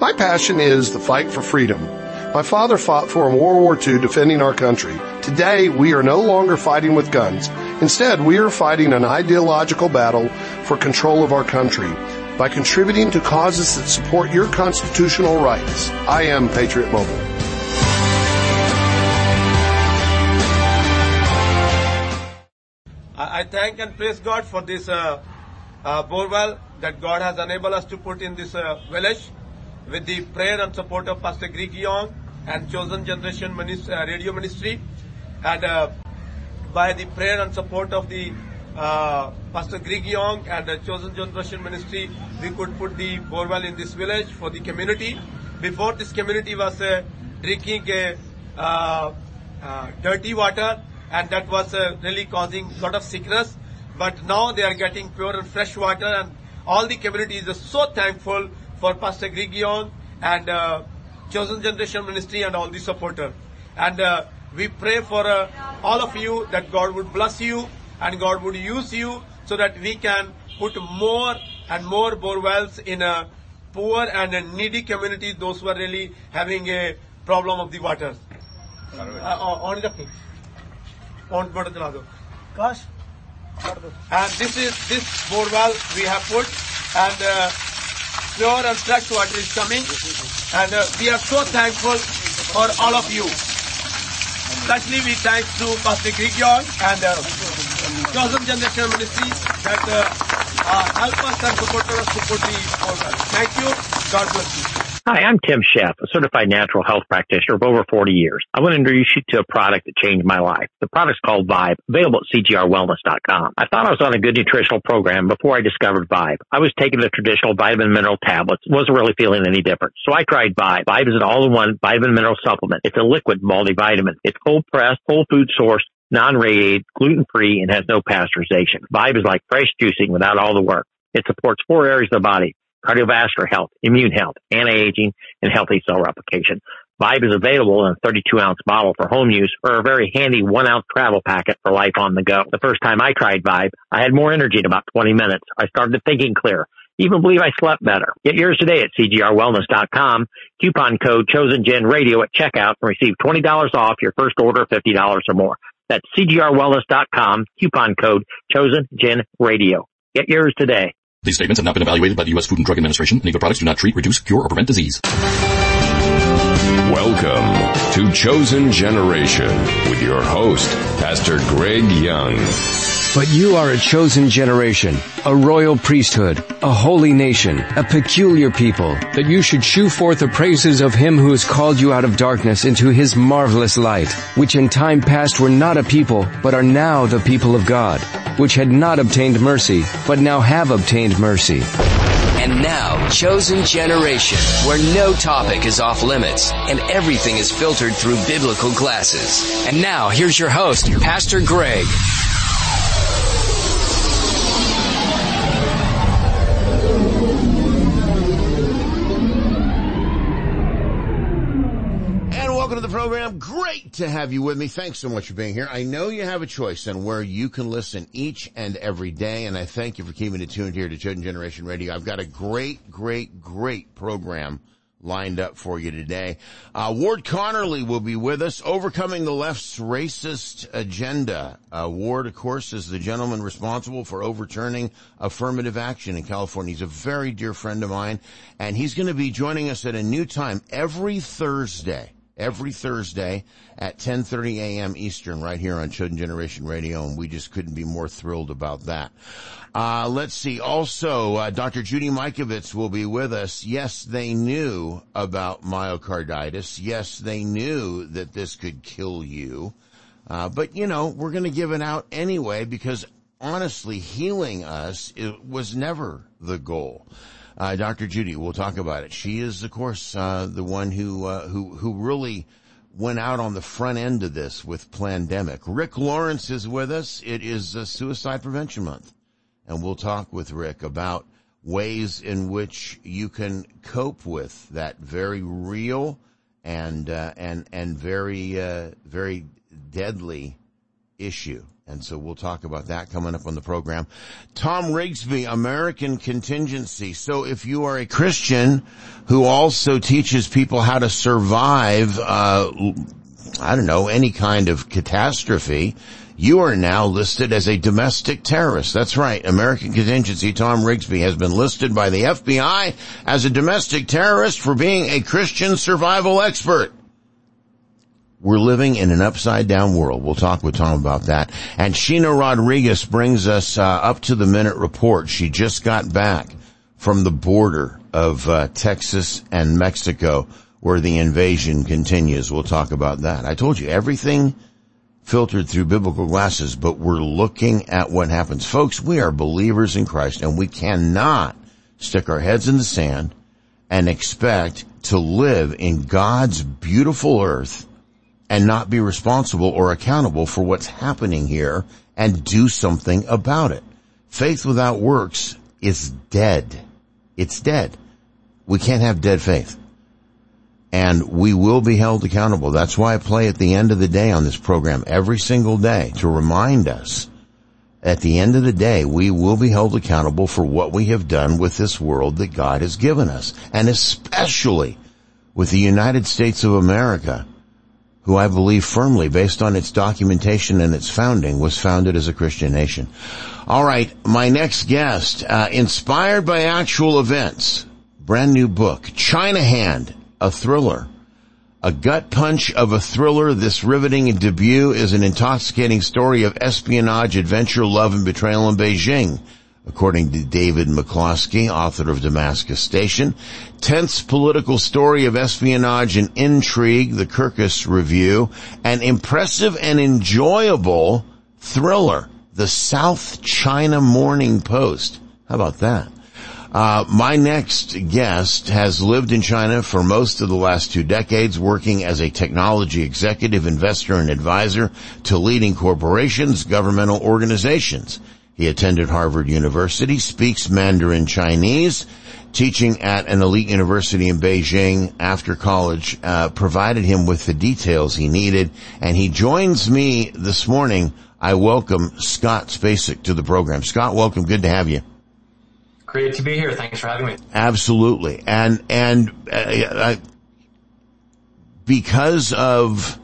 My passion is the fight for freedom. My father fought for in World War II defending our country. Today, we are no longer fighting with guns. Instead, we are fighting an ideological battle for control of our country by contributing to causes that support your constitutional rights. I am Patriot Mobile. I thank and praise God for this uh, uh, borewell that God has enabled us to put in this uh, village with the prayer and support of Pastor Greg Young and Chosen Generation uh, Radio Ministry and uh, by the prayer and support of the uh, Pastor Greg Young and the Chosen Generation Ministry, we could put the borewell in this village for the community. Before this community was uh, drinking uh, uh, dirty water and that was really causing a lot of sickness. But now they are getting pure and fresh water and all the community is so thankful for Pastor Greg Young and uh, Chosen Generation Ministry and all the supporter. And uh, we pray for uh, all of you that God would bless you and God would use you so that we can put more and more borewells in a poor and a needy community. those who are really having a problem of the water. Uh, uh, on the on water Gosh. And this is this borewell we have put and. Uh, pure and fresh water is coming and uh, we are so thankful for all of you especially we thank to Pastor Greg Young and uh, Chosen Generation Ministry that uh, uh, help us and support us to put the well. Thank you. God bless you. Hi, I'm Tim Sheff, a certified natural health practitioner of over 40 years. I want to introduce you to a product that changed my life. The product's called Vibe, available at cgrwellness.com. I thought I was on a good nutritional program before I discovered Vibe. I was taking the traditional vitamin mineral tablets, wasn't really feeling any different. So I tried Vibe. Vibe is an all-in-one vitamin mineral supplement. It's a liquid multivitamin. It's cold pressed, whole food source, non-radiated, gluten-free, and has no pasteurization. Vibe is like fresh juicing without all the work. It supports four areas of the body cardiovascular health, immune health, anti-aging, and healthy cell replication. Vibe is available in a 32 ounce bottle for home use or a very handy one ounce travel packet for life on the go. The first time I tried Vibe, I had more energy in about 20 minutes. I started thinking clear. Even believe I slept better. Get yours today at cgrwellness.com. Coupon code chosengen radio at checkout and receive $20 off your first order of $50 or more. That's cgrwellness.com. Coupon code chosengen radio. Get yours today. These statements have not been evaluated by the U.S. Food and Drug Administration. Any of the products do not treat, reduce, cure, or prevent disease. Welcome to Chosen Generation with your host, Pastor Greg Young. But you are a chosen generation, a royal priesthood, a holy nation, a peculiar people, that you should shew forth the praises of him who has called you out of darkness into his marvelous light, which in time past were not a people, but are now the people of God, which had not obtained mercy, but now have obtained mercy. And now, Chosen Generation, where no topic is off limits and everything is filtered through biblical glasses. And now, here's your host, Pastor Greg. Program. Great to have you with me. Thanks so much for being here. I know you have a choice on where you can listen each and every day, and I thank you for keeping it tuned here to Chosen Generation Radio. I've got a great, great, great program lined up for you today. Uh, Ward Connerly will be with us, overcoming the left's racist agenda. Uh, Ward, of course, is the gentleman responsible for overturning affirmative action in California. He's a very dear friend of mine, and he's going to be joining us at a new time every Thursday every Thursday at 10:30 a.m. Eastern, right here on Chosen Generation Radio, and we just couldn't be more thrilled about that. Uh, let's see. Also, uh, Dr. Judy Mikovits will be with us. Yes, they knew about myocarditis. Yes, they knew that this could kill you. Uh, but you know, we're going to give it out anyway because honestly, healing us was never the goal. Uh, Dr. Judy, we'll talk about it. She is, of course, uh, the one who uh, who who really went out on the front end of this with Plandemic. Rick Lawrence is with us. It is Suicide Prevention Month, and we'll talk with Rick about ways in which you can cope with that very real and uh, and and very uh, very deadly issue. And so we'll talk about that coming up on the program. Tom Rigsby, American Contingency. So if you are a Christian who also teaches people how to survive, uh, I don't know, any kind of catastrophe, you are now listed as a domestic terrorist. That's right. American Contingency Tom Rigsby has been listed by the FBI as a domestic terrorist for being a Christian survival expert. We're living in an upside down world. We'll talk with Tom about that. And Sheena Rodriguez brings us uh, up to the minute report. She just got back from the border of uh, Texas and Mexico where the invasion continues. We'll talk about that. I told you everything filtered through biblical glasses, but we're looking at what happens. Folks, we are believers in Christ and we cannot stick our heads in the sand and expect to live in God's beautiful earth and not be responsible or accountable for what's happening here and do something about it. Faith without works is dead. It's dead. We can't have dead faith. And we will be held accountable. That's why I play at the end of the day on this program every single day to remind us at the end of the day, we will be held accountable for what we have done with this world that God has given us. And especially with the United States of America who I believe firmly, based on its documentation and its founding, was founded as a Christian nation. All right, my next guest, uh, inspired by actual events, brand new book, China Hand, a thriller. A gut punch of a thriller, this riveting debut is an intoxicating story of espionage, adventure, love, and betrayal in Beijing according to David McCloskey, author of Damascus Station. Tense political story of espionage and intrigue, the Kirkus Review. An impressive and enjoyable thriller, the South China Morning Post. How about that? Uh, my next guest has lived in China for most of the last two decades, working as a technology executive, investor, and advisor to leading corporations, governmental organizations. He attended Harvard University, speaks Mandarin Chinese, teaching at an elite university in Beijing after college, uh, provided him with the details he needed, and he joins me this morning. I welcome Scott Spacek to the program. Scott, welcome. Good to have you. Great to be here. Thanks for having me. Absolutely. And, and, uh, because of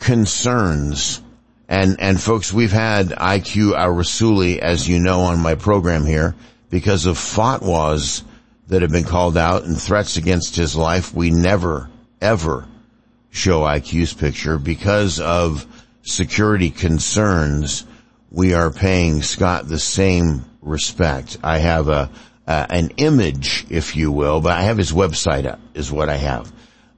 concerns and, and folks, we've had IQ al-Rassooli, as you know, on my program here because of fatwas that have been called out and threats against his life. We never, ever show IQ's picture because of security concerns. We are paying Scott the same respect. I have a, uh, an image, if you will, but I have his website up is what I have.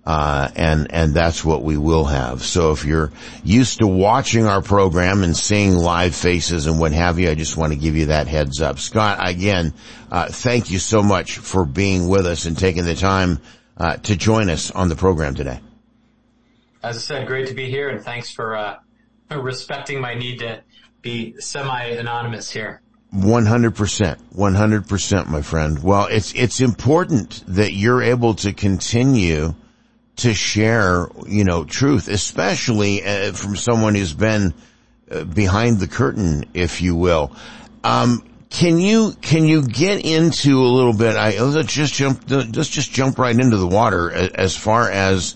Uh, and and that's what we will have. So if you're used to watching our program and seeing live faces and what have you, I just want to give you that heads up. Scott, again, uh, thank you so much for being with us and taking the time uh, to join us on the program today. As I said, great to be here, and thanks for uh, respecting my need to be semi-anonymous here. 100%, 100%, my friend. Well, it's, it's important that you're able to continue to share, you know, truth, especially uh, from someone who's been uh, behind the curtain, if you will. Um, can you can you get into a little bit? I let's just jump let's just jump right into the water as far as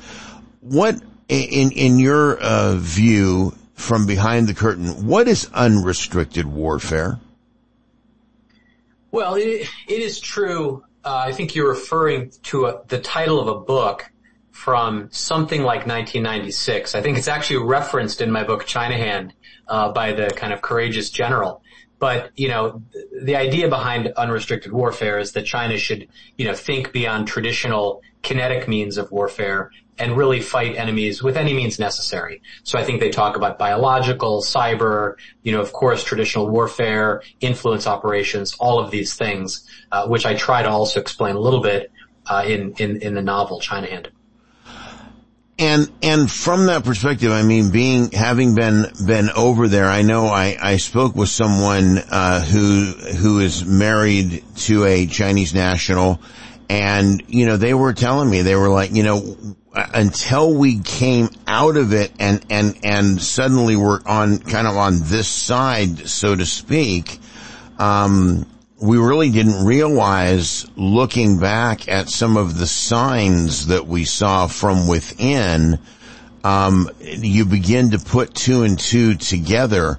what in in your uh, view from behind the curtain. What is unrestricted warfare? Well, it, it is true. Uh, I think you're referring to a, the title of a book from something like 1996. I think it's actually referenced in my book China Hand uh, by the kind of courageous general. But you know, the idea behind unrestricted warfare is that China should, you know, think beyond traditional kinetic means of warfare and really fight enemies with any means necessary. So I think they talk about biological, cyber, you know, of course, traditional warfare, influence operations, all of these things, uh, which I try to also explain a little bit uh, in in in the novel China Hand. And, and from that perspective, I mean, being, having been, been over there, I know I, I spoke with someone, uh, who, who is married to a Chinese national. And, you know, they were telling me, they were like, you know, until we came out of it and, and, and suddenly we're on kind of on this side, so to speak, um, we really didn't realize looking back at some of the signs that we saw from within, um, you begin to put two and two together.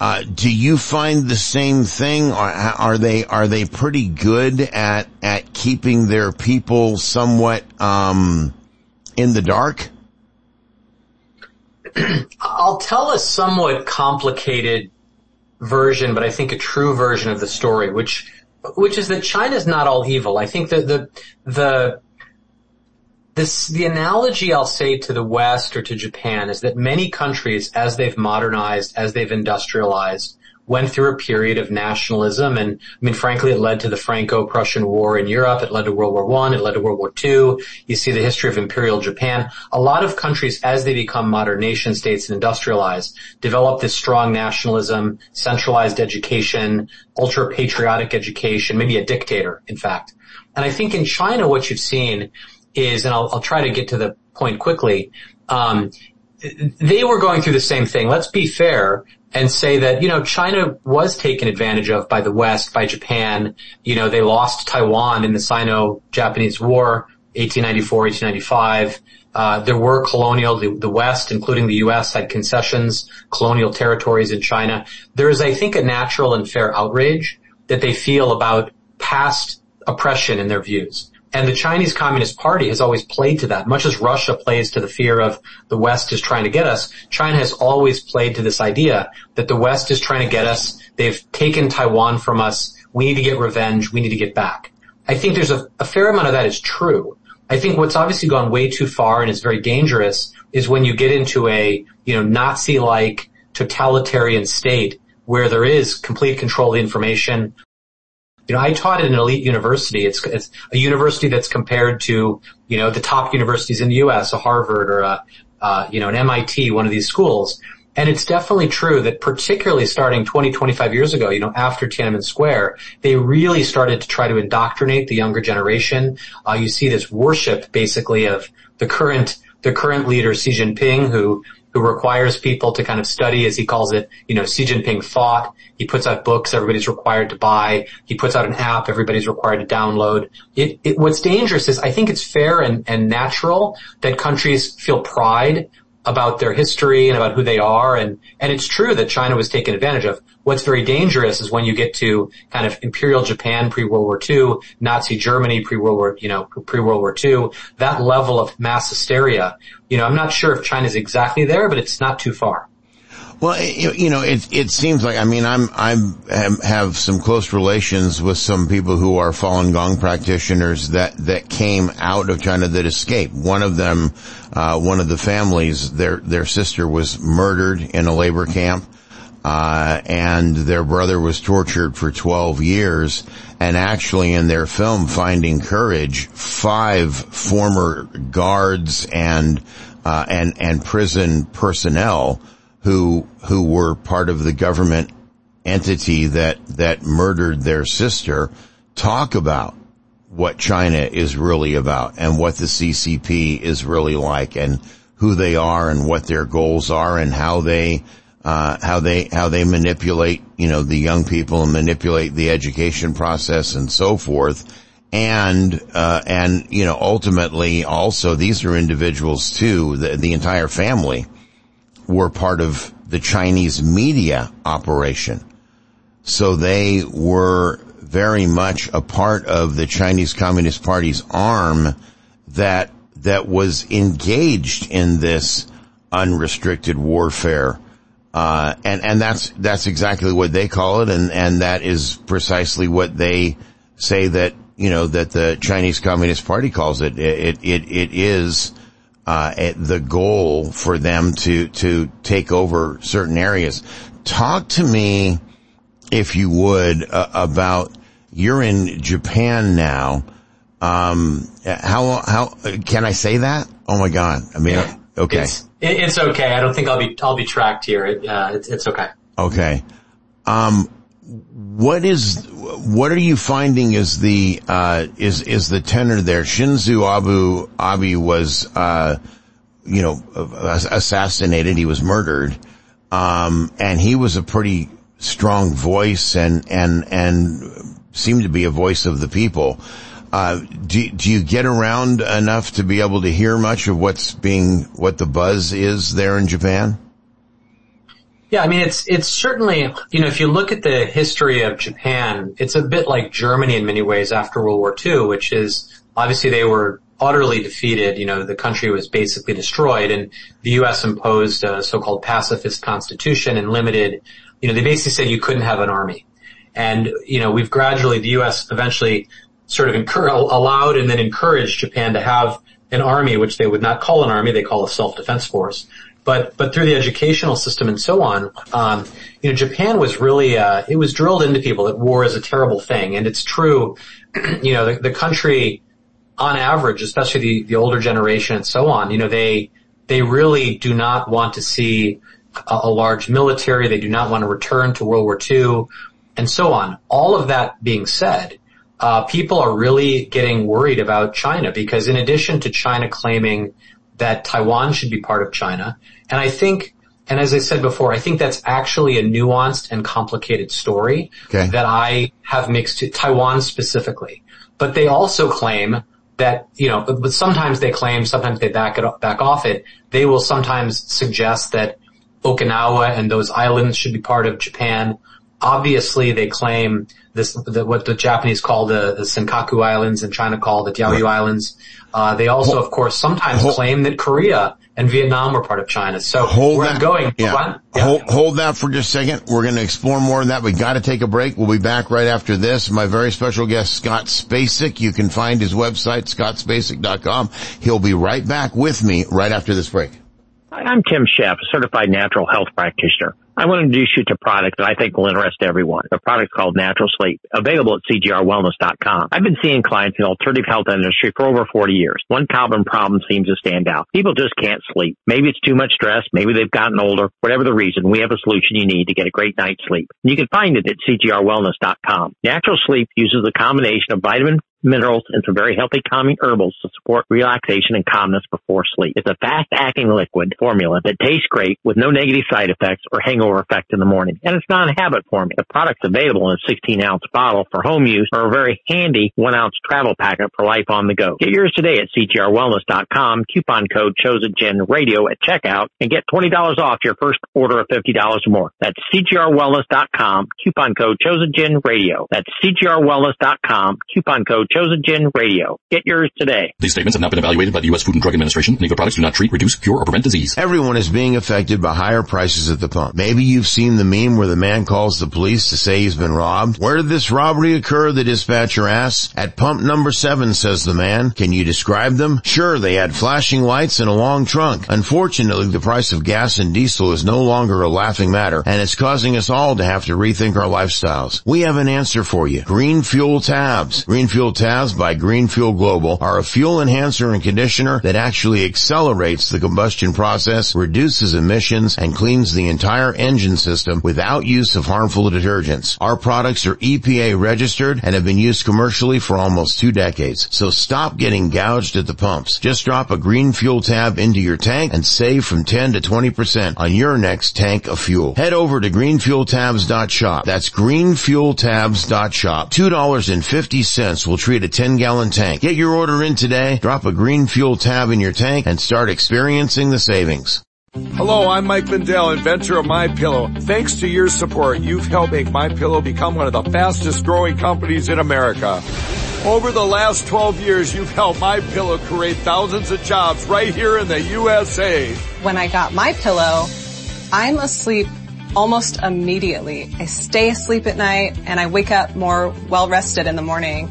Uh, do you find the same thing? Are, are they are they pretty good at at keeping their people somewhat um, in the dark? I'll tell a somewhat complicated version, but I think a true version of the story, which which is that China's not all evil. I think that the the this the analogy I'll say to the West or to Japan is that many countries, as they've modernized, as they've industrialized, went through a period of nationalism. And I mean, frankly, it led to the Franco-Prussian War in Europe. It led to World War One. It led to World War Two. You see the history of Imperial Japan. A lot of countries, as they become modern nation states and industrialize, develop this strong nationalism, centralized education, ultra-patriotic education, maybe a dictator, in fact. And I think in China, what you've seen is, and I'll, I'll try to get to the point quickly, um, they were going through the same thing. Let's be fair and say that, you know, China was taken advantage of by the West, by Japan. You know, they lost Taiwan in the Sino-Japanese War, 1894, 1895. Uh, there were colonial, the, the, West, including the U.S., had concessions, colonial territories in China. There is, I think, a natural and fair outrage that they feel about past oppression in their views. And the Chinese Communist Party has always played to that. Much as Russia plays to the fear of the West is trying to get us, China has always played to this idea that the West is trying to get us. They've taken Taiwan from us. We need to get revenge. We need to get back. I think there's a, a fair amount of that is true. I think what's obviously gone way too far and is very dangerous is when you get into a, you know, Nazi-like totalitarian state where there is complete control of the information, you know, I taught at an elite university. It's, it's a university that's compared to, you know, the top universities in the U.S., a Harvard or a, uh, you know, an MIT, one of these schools. And it's definitely true that particularly starting 20, 25 years ago, you know, after Tiananmen Square, they really started to try to indoctrinate the younger generation. Uh, you see this worship basically of the current, the current leader, Xi Jinping, who who requires people to kind of study, as he calls it, you know, Xi Jinping thought. He puts out books everybody's required to buy. He puts out an app everybody's required to download. It, it, what's dangerous is I think it's fair and, and natural that countries feel pride about their history and about who they are. And, and it's true that China was taken advantage of. What's very dangerous is when you get to kind of Imperial Japan pre-World War II, Nazi Germany pre-World War, you know, pre-World War II, that level of mass hysteria. You know, I'm not sure if China's exactly there, but it's not too far. Well, you know, it it seems like I mean I'm I'm have some close relations with some people who are Falun Gong practitioners that that came out of China that escaped. One of them, uh, one of the families, their their sister was murdered in a labor camp. Uh, and their brother was tortured for 12 years. And actually in their film, Finding Courage, five former guards and, uh, and, and prison personnel who who were part of the government entity that that murdered their sister talk about what China is really about and what the CCP is really like and who they are and what their goals are and how they uh, how they how they manipulate you know the young people and manipulate the education process and so forth and uh, and you know ultimately also these are individuals too the, the entire family were part of the Chinese media operation. So they were very much a part of the Chinese Communist Party's arm that, that was engaged in this unrestricted warfare. Uh, and, and that's, that's exactly what they call it. And, and that is precisely what they say that, you know, that the Chinese Communist Party calls it. It, it, it is, uh, the goal for them to to take over certain areas. Talk to me, if you would, uh, about you're in Japan now. Um, how how can I say that? Oh my god! I mean, yeah. okay, it's, it's, okay. I don't think I'll be I'll be tracked here. Uh, it's, it's okay. Okay. Um, what is what are you finding is the uh, is is the tenor there? Shinzo Abu Abe was uh, you know assassinated. He was murdered, um, and he was a pretty strong voice and and and seemed to be a voice of the people. Uh, do, do you get around enough to be able to hear much of what's being, what the buzz is there in Japan? Yeah, I mean, it's, it's certainly, you know, if you look at the history of Japan, it's a bit like Germany in many ways after World War II, which is obviously they were utterly defeated. You know, the country was basically destroyed and the U.S. imposed a so-called pacifist constitution and limited, you know, they basically said you couldn't have an army. And, you know, we've gradually, the U.S. eventually sort of incur, allowed and then encouraged Japan to have an army, which they would not call an army, they call a self-defense force, but but through the educational system and so on, um, you know, Japan was really uh, it was drilled into people that war is a terrible thing, and it's true. you know, the, the country, on average, especially the the older generation and so on, you know, they they really do not want to see a, a large military. They do not want to return to World War II, and so on. All of that being said. Uh, people are really getting worried about China because in addition to China claiming that Taiwan should be part of China. And I think, and as I said before, I think that's actually a nuanced and complicated story okay. that I have mixed to Taiwan specifically. But they also claim that, you know, but sometimes they claim, sometimes they back it up, back off it. They will sometimes suggest that Okinawa and those islands should be part of Japan. Obviously they claim this, the, what the Japanese call the, the Senkaku Islands and China call the Diaoyu right. Islands. Uh, they also, hold, of course, sometimes hold, claim that Korea and Vietnam were part of China. So hold where that, going, yeah. yeah. Hold, hold that for just a second. We're going to explore more of that. We got to take a break. We'll be back right after this. My very special guest, Scott Spacek. You can find his website, scottspacek.com. He'll be right back with me right after this break. I'm Tim Sheff, a certified natural health practitioner. I want to introduce you to a product that I think will interest everyone. The product called Natural Sleep, available at cgrwellness.com. I've been seeing clients in the alternative health industry for over 40 years. One common problem seems to stand out. People just can't sleep. Maybe it's too much stress. Maybe they've gotten older. Whatever the reason, we have a solution you need to get a great night's sleep. You can find it at cgrwellness.com. Natural Sleep uses a combination of vitamin minerals, and some very healthy calming herbals to support relaxation and calmness before sleep. It's a fast acting liquid formula that tastes great with no negative side effects or hangover effect in the morning. And it's not a habit forming. The product's available in a 16 ounce bottle for home use or a very handy one ounce travel packet for life on the go. Get yours today at cgrwellness.com, coupon code chosen gen radio at checkout and get $20 off your first order of $50 or more. That's cgrwellness.com, coupon code chosen gen radio. That's cgrwellness.com, coupon code Chosen Gen Radio. Get yours today. These statements have not been evaluated by the U.S. Food and Drug Administration. Any of the products do not treat, reduce, cure, or prevent disease. Everyone is being affected by higher prices at the pump. Maybe you've seen the meme where the man calls the police to say he's been robbed. Where did this robbery occur? The dispatcher asks. At pump number seven, says the man. Can you describe them? Sure, they had flashing lights and a long trunk. Unfortunately, the price of gas and diesel is no longer a laughing matter, and it's causing us all to have to rethink our lifestyles. We have an answer for you. Green Fuel Tabs. Green Fuel Tabs by Green Fuel Global are a fuel enhancer and conditioner that actually accelerates the combustion process, reduces emissions, and cleans the entire engine system without use of harmful detergents. Our products are EPA registered and have been used commercially for almost two decades. So stop getting gouged at the pumps. Just drop a Green Fuel tab into your tank and save from 10 to 20% on your next tank of fuel. Head over to greenfueltabs.shop. That's greenfueltabs.shop. $2.50 will treat a 10 gallon tank. Get your order in today, drop a green fuel tab in your tank and start experiencing the savings. Hello, I'm Mike Lindell, inventor of My Pillow. Thanks to your support, you've helped make My Pillow become one of the fastest growing companies in America. Over the last 12 years, you've helped My Pillow create thousands of jobs right here in the USA. When I got My Pillow, I'm asleep almost immediately. I stay asleep at night and I wake up more well rested in the morning.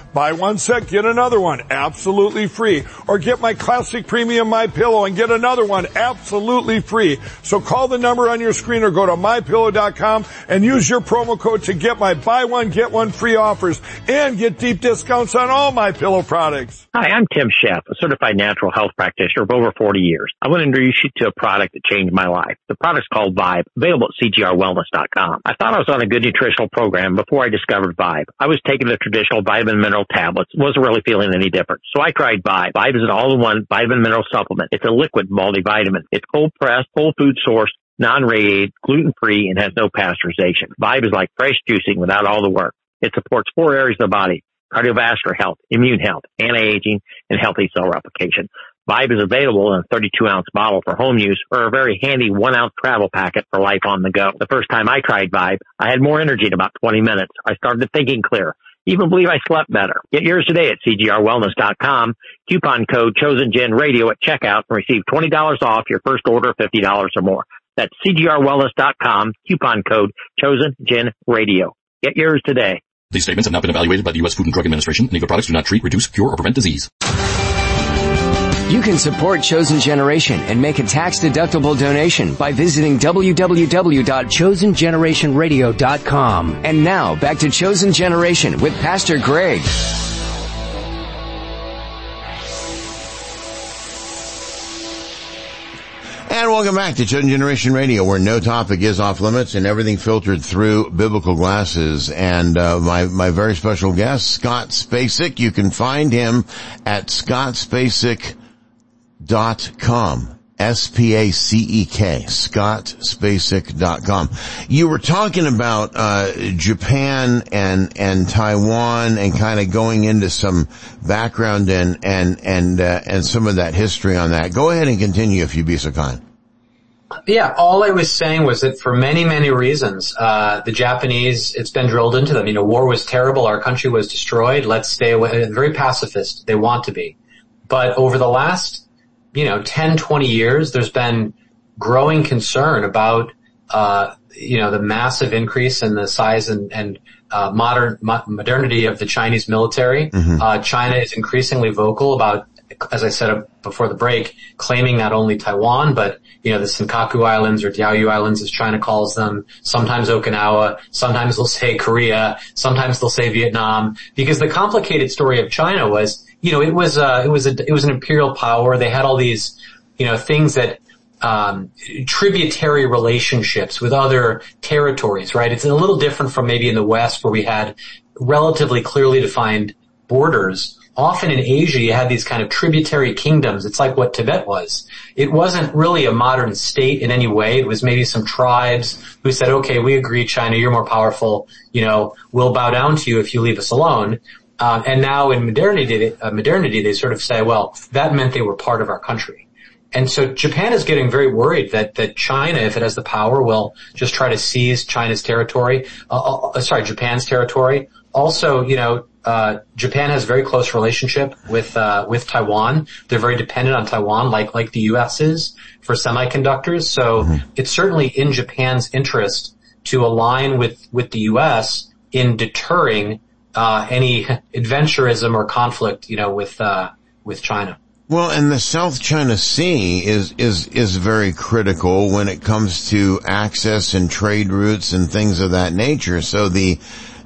Buy one set, get another one absolutely free. Or get my classic premium My Pillow and get another one absolutely free. So call the number on your screen or go to mypillow.com and use your promo code to get my buy one, get one free offers and get deep discounts on all my pillow products. Hi, I'm Tim Sheff, a certified natural health practitioner of over 40 years. I want to introduce you to a product that changed my life. The product's called Vibe, available at cgrwellness.com. I thought I was on a good nutritional program before I discovered Vibe. I was taking the traditional vitamin mineral tablets, wasn't really feeling any different. So I tried Vibe. Vibe is an all-in-one vitamin mineral supplement. It's a liquid multivitamin. It's cold pressed, whole food source, non-radiated, gluten-free, and has no pasteurization. Vibe is like fresh juicing without all the work. It supports four areas of the body, cardiovascular health, immune health, anti-aging, and healthy cell replication. Vibe is available in a 32 ounce bottle for home use or a very handy one ounce travel packet for life on the go. The first time I tried Vibe, I had more energy in about 20 minutes. I started thinking clear. Even believe I slept better. Get yours today at cgrwellness.com. Coupon code chosen gen radio at checkout and receive $20 off your first order of $50 or more. That's cgrwellness.com. Coupon code chosen gen radio. Get yours today. These statements have not been evaluated by the U.S. Food and Drug Administration. Legal products do not treat, reduce, cure, or prevent disease. You can support Chosen Generation and make a tax-deductible donation by visiting www.chosengenerationradio.com. And now, back to Chosen Generation with Pastor Greg. And welcome back to Chosen Generation Radio, where no topic is off limits and everything filtered through biblical glasses. And uh, my my very special guest, Scott Spacek. You can find him at. S-P-A-C-E-K, scottspacek.com. You were talking about, uh, Japan and, and Taiwan and kind of going into some background and, and, and, uh, and some of that history on that. Go ahead and continue if you'd be so kind. Yeah, all I was saying was that for many, many reasons, uh, the Japanese, it's been drilled into them. You know, war was terrible. Our country was destroyed. Let's stay away. Very pacifist. They want to be. But over the last you know, 10, 20 years, there's been growing concern about, uh, you know, the massive increase in the size and, and uh, modern mo- modernity of the Chinese military. Mm-hmm. Uh, China is increasingly vocal about, as I said before the break, claiming not only Taiwan, but you know the Senkaku Islands or Diaoyu Islands, as China calls them. Sometimes Okinawa. Sometimes they'll say Korea. Sometimes they'll say Vietnam. Because the complicated story of China was you know, it was, uh, it was a, it was an imperial power. They had all these, you know, things that, um, tributary relationships with other territories, right? It's a little different from maybe in the West where we had relatively clearly defined borders. Often in Asia, you had these kind of tributary kingdoms. It's like what Tibet was. It wasn't really a modern state in any way. It was maybe some tribes who said, okay, we agree, China, you're more powerful. You know, we'll bow down to you if you leave us alone. Um, and now in modernity, uh, modernity, they sort of say, well, that meant they were part of our country. And so Japan is getting very worried that, that China, if it has the power, will just try to seize China's territory, uh, uh, uh sorry, Japan's territory. Also, you know, uh, Japan has a very close relationship with, uh, with Taiwan. They're very dependent on Taiwan, like, like the U.S. is for semiconductors. So mm-hmm. it's certainly in Japan's interest to align with, with the U.S. in deterring uh, any adventurism or conflict, you know, with uh, with China. Well, and the South China Sea is is is very critical when it comes to access and trade routes and things of that nature. So the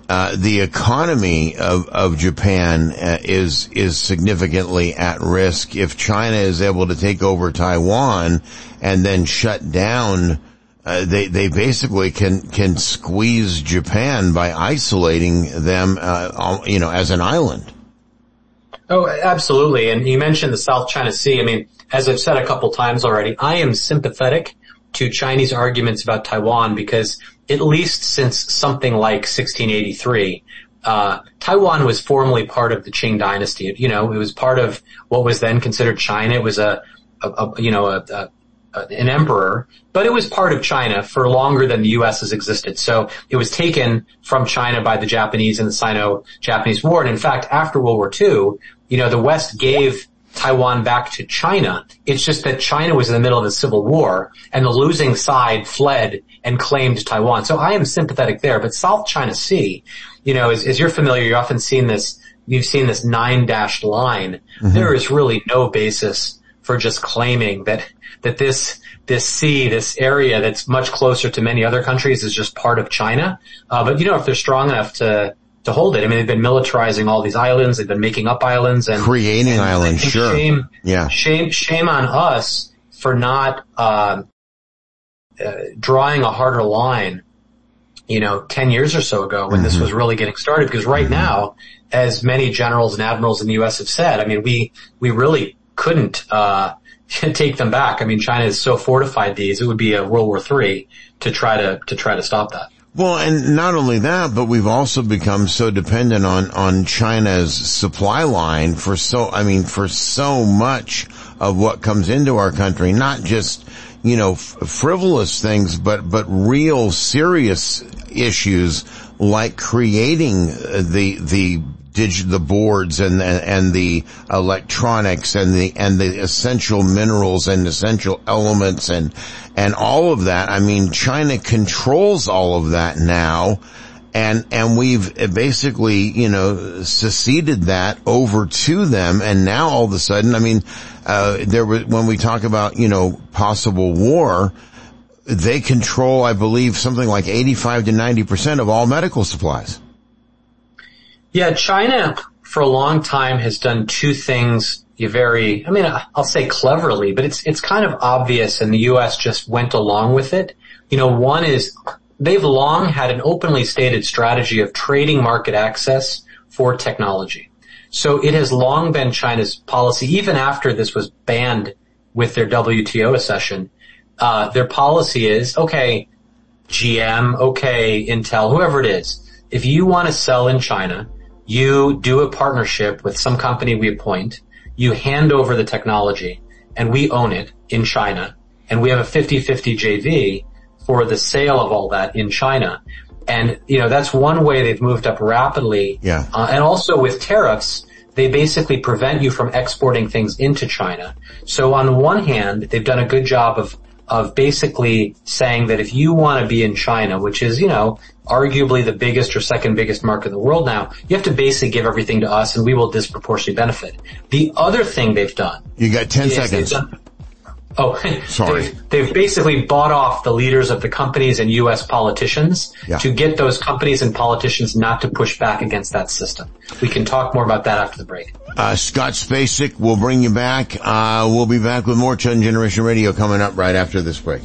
uh, the economy of, of Japan uh, is is significantly at risk if China is able to take over Taiwan and then shut down uh, they they basically can can squeeze Japan by isolating them, uh, you know, as an island. Oh, absolutely. And you mentioned the South China Sea. I mean, as I've said a couple times already, I am sympathetic to Chinese arguments about Taiwan because at least since something like 1683, uh, Taiwan was formerly part of the Qing dynasty. You know, it was part of what was then considered China. It was a, a, a you know, a, a an emperor, but it was part of China for longer than the U.S. has existed. So it was taken from China by the Japanese in the Sino-Japanese War. And in fact, after World War II, you know, the West gave Taiwan back to China. It's just that China was in the middle of the civil war and the losing side fled and claimed Taiwan. So I am sympathetic there, but South China Sea, you know, as, as you're familiar, you've often seen this, you've seen this nine dashed line. Mm-hmm. There is really no basis for just claiming that, that this, this sea, this area that's much closer to many other countries is just part of China. Uh, but you know, if they're strong enough to, to hold it. I mean, they've been militarizing all these islands. They've been making up islands and creating and islands. Sure. Shame, yeah. Shame, shame on us for not, uh, uh, drawing a harder line, you know, 10 years or so ago when mm-hmm. this was really getting started. Because right mm-hmm. now, as many generals and admirals in the U.S. have said, I mean, we, we really couldn't, uh, take them back. I mean, China has so fortified these, it would be a World War III to try to, to try to stop that. Well, and not only that, but we've also become so dependent on, on China's supply line for so, I mean, for so much of what comes into our country, not just, you know, frivolous things, but, but real serious issues like creating the, the dig- the boards and, and, and the electronics and the, and the essential minerals and essential elements and, and all of that. I mean, China controls all of that now. And, and we've basically, you know, seceded that over to them. And now all of a sudden, I mean, uh, there was, when we talk about, you know, possible war, they control, I believe, something like 85 to 90% of all medical supplies. Yeah, China for a long time has done two things very, I mean, I'll say cleverly, but it's, it's kind of obvious and the U.S. just went along with it. You know, one is they've long had an openly stated strategy of trading market access for technology. So it has long been China's policy, even after this was banned with their WTO accession. Uh, their policy is, okay, GM, okay, Intel, whoever it is, if you want to sell in China, you do a partnership with some company we appoint, you hand over the technology and we own it in China and we have a 50-50 JV for the sale of all that in China. And, you know, that's one way they've moved up rapidly. Yeah. Uh, and also with tariffs, they basically prevent you from exporting things into China. So on the one hand, they've done a good job of of basically saying that if you want to be in China, which is, you know, arguably the biggest or second biggest market in the world now, you have to basically give everything to us and we will disproportionately benefit. The other thing they've done. You got 10 seconds. Done, oh, sorry. They've, they've, basically bought off the leaders of the companies and U.S. politicians yeah. to get those companies and politicians not to push back against that system. We can talk more about that after the break. Uh, Scott Spacek we'll bring you back. Uh, we'll be back with more Chosen Generation Radio coming up right after this break.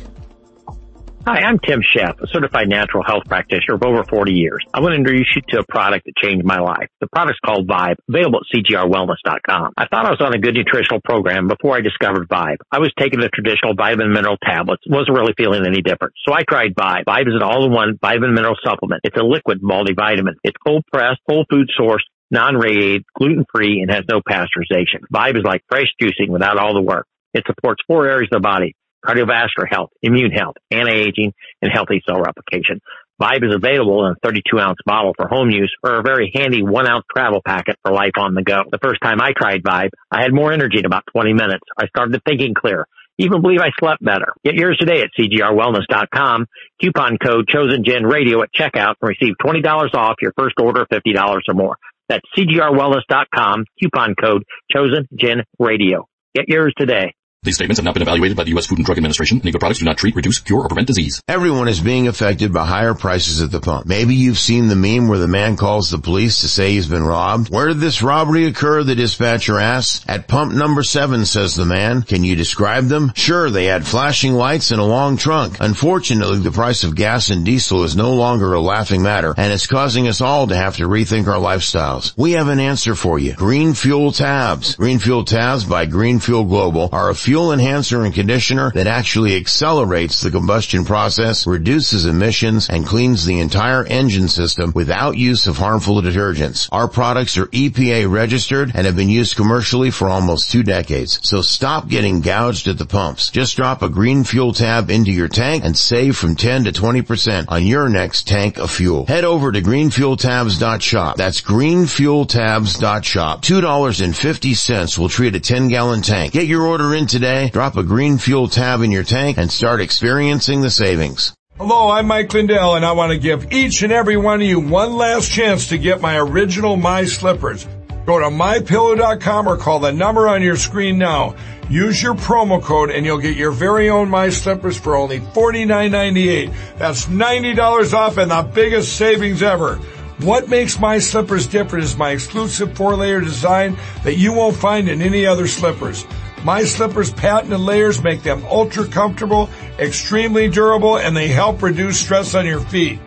Hi, I'm Tim Sheff, a certified natural health practitioner of over 40 years. I want to introduce you to a product that changed my life. The product's called Vibe, available at cgrwellness.com. I thought I was on a good nutritional program before I discovered Vibe. I was taking the traditional vitamin mineral tablets, wasn't really feeling any different. So I tried Vibe. Vibe is an all-in-one vitamin mineral supplement. It's a liquid multivitamin. It's cold pressed, whole food sourced, non-radiated, gluten-free, and has no pasteurization. Vibe is like fresh juicing without all the work. It supports four areas of the body cardiovascular health, immune health, anti-aging, and healthy cell replication. Vibe is available in a 32 ounce bottle for home use or a very handy one ounce travel packet for life on the go. The first time I tried Vibe, I had more energy in about 20 minutes. I started thinking clear. Even believe I slept better. Get yours today at cgrwellness.com. Coupon code chosengen radio at checkout and receive $20 off your first order of $50 or more. That's cgrwellness.com. Coupon code chosengen radio. Get yours today. These statements have not been evaluated by the U.S. Food and Drug Administration. Any products do not treat, reduce, cure, or prevent disease. Everyone is being affected by higher prices at the pump. Maybe you've seen the meme where the man calls the police to say he's been robbed. Where did this robbery occur? The dispatcher asks. At pump number seven, says the man. Can you describe them? Sure, they had flashing lights and a long trunk. Unfortunately, the price of gas and diesel is no longer a laughing matter, and it's causing us all to have to rethink our lifestyles. We have an answer for you. Green Fuel Tabs. Green Fuel Tabs by Green Fuel Global are a fuel enhancer and conditioner that actually accelerates the combustion process, reduces emissions, and cleans the entire engine system without use of harmful detergents. Our products are EPA registered and have been used commercially for almost two decades. So stop getting gouged at the pumps. Just drop a green fuel tab into your tank and save from 10 to 20% on your next tank of fuel. Head over to greenfueltabs.shop. That's greenfueltabs.shop. $2.50 will treat a 10 gallon tank. Get your order in today, drop a green fuel tab in your tank and start experiencing the savings. Hello, I'm Mike Lindell and I want to give each and every one of you one last chance to get my original My Slippers. Go to mypillow.com or call the number on your screen now. Use your promo code and you'll get your very own My Slippers for only $49.98. That's $90 off and the biggest savings ever. What makes my slippers different is my exclusive four layer design that you won't find in any other slippers. My slippers patented layers make them ultra comfortable, extremely durable, and they help reduce stress on your feet.